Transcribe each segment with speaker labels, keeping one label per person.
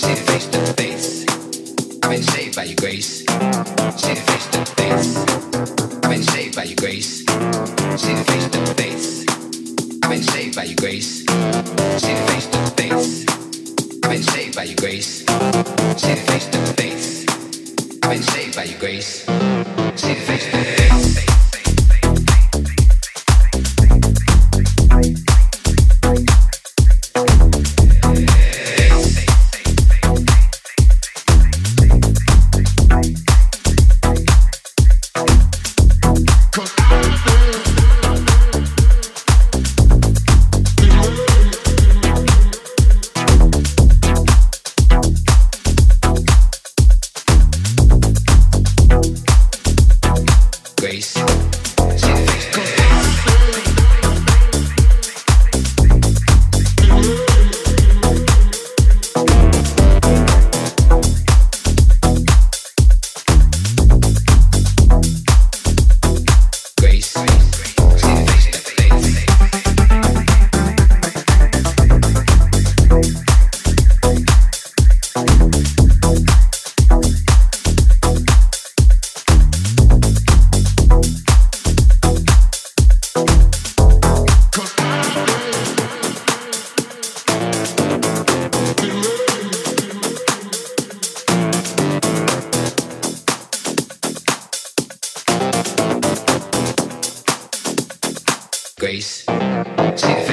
Speaker 1: grace, face. See the face.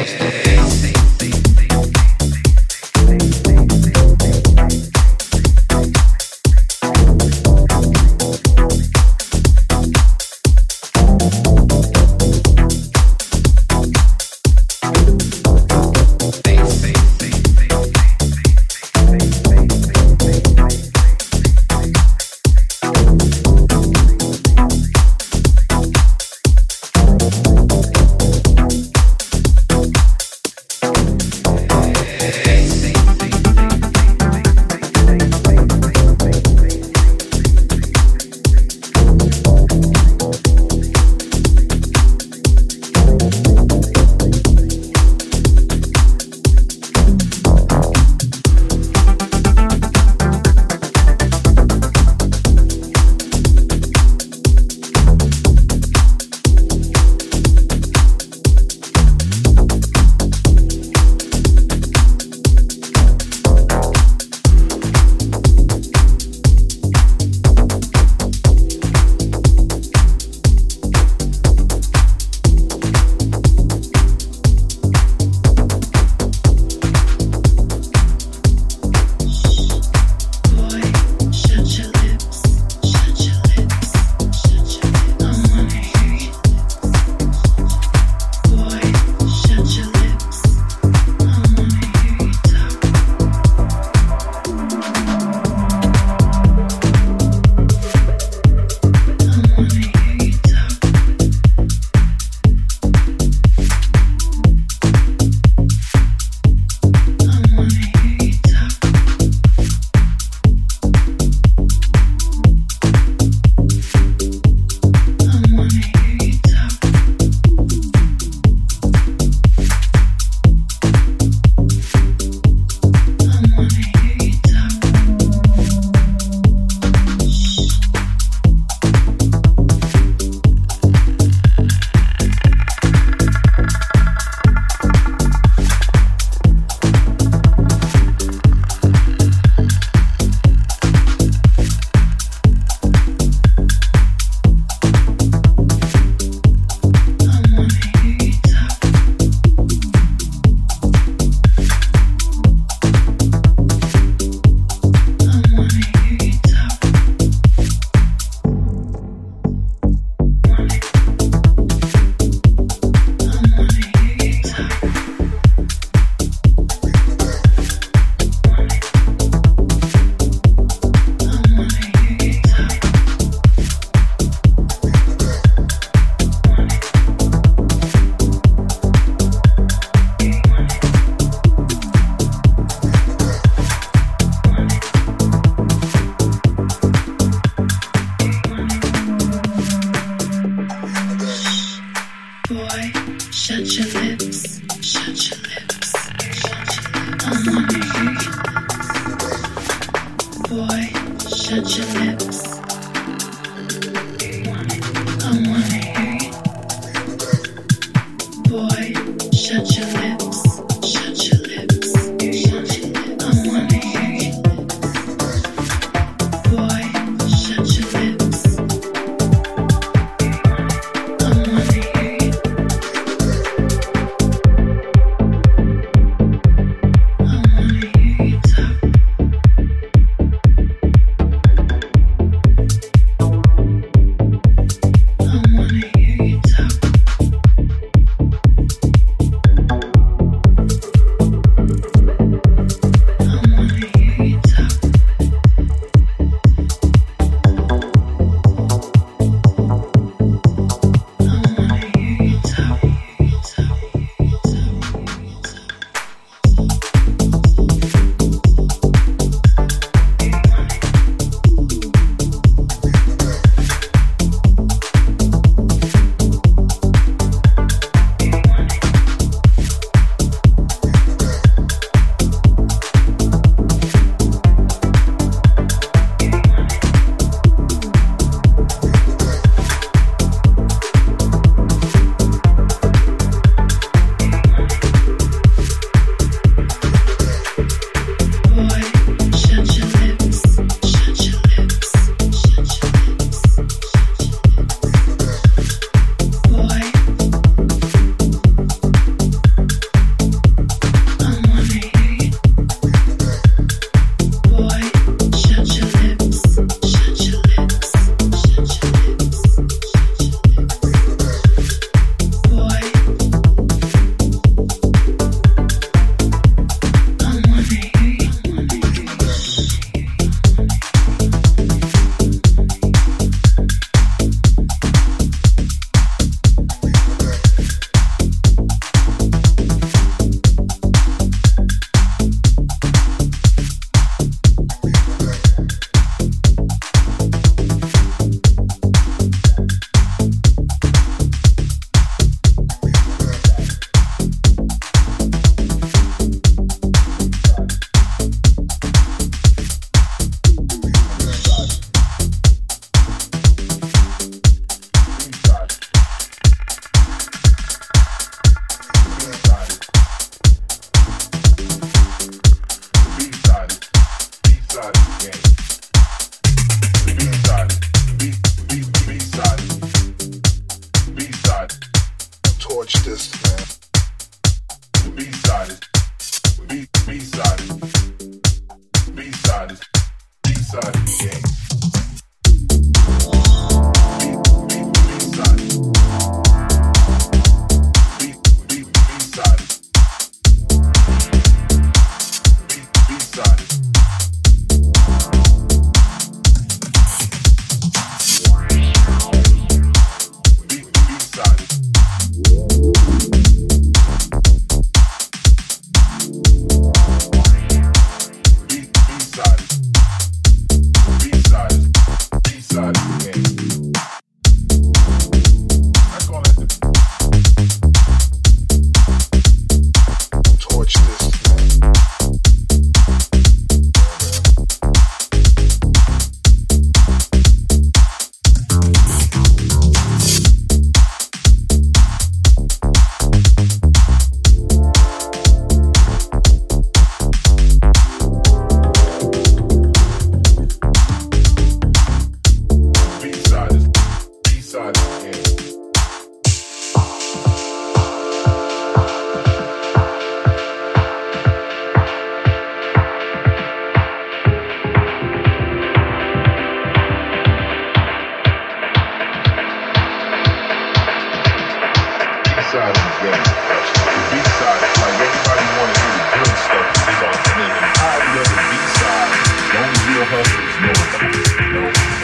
Speaker 2: Ibiza.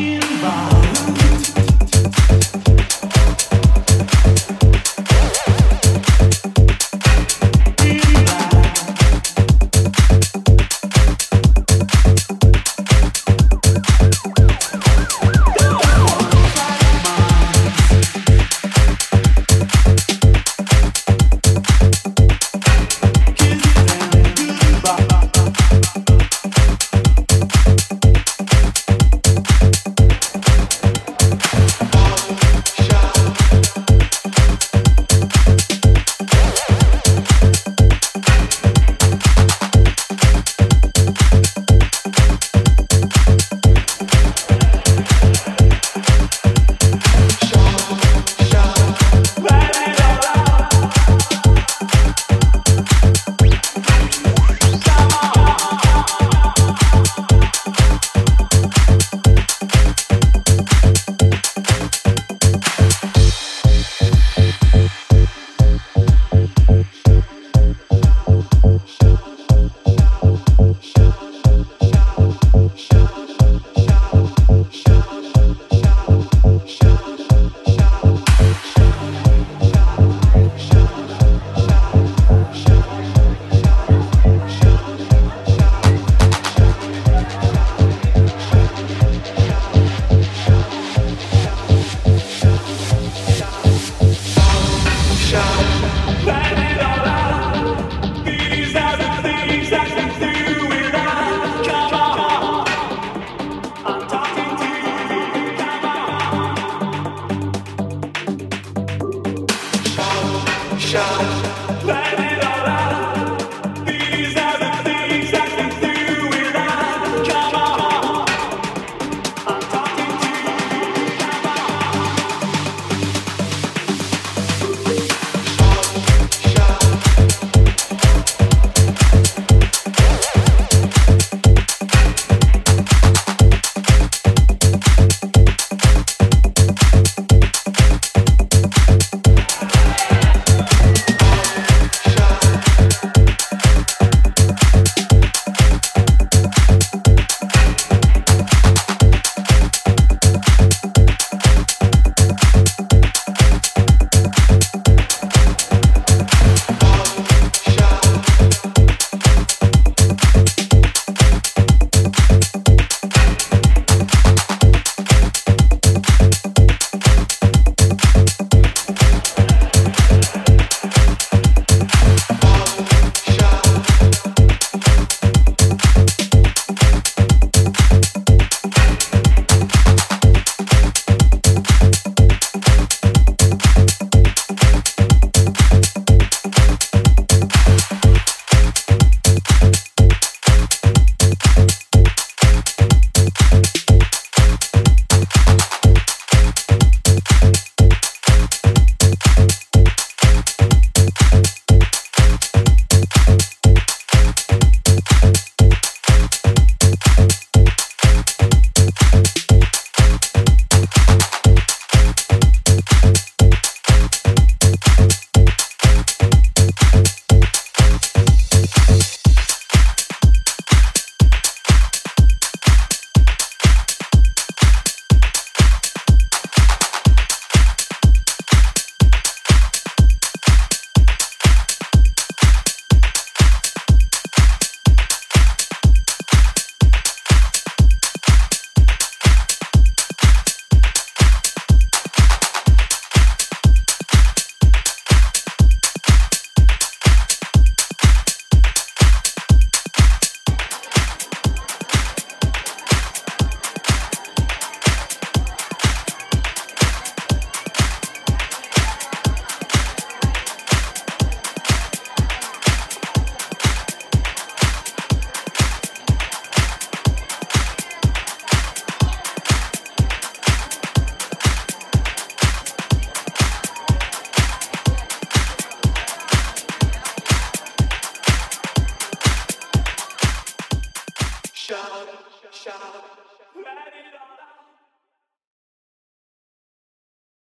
Speaker 3: involved. Bye-bye.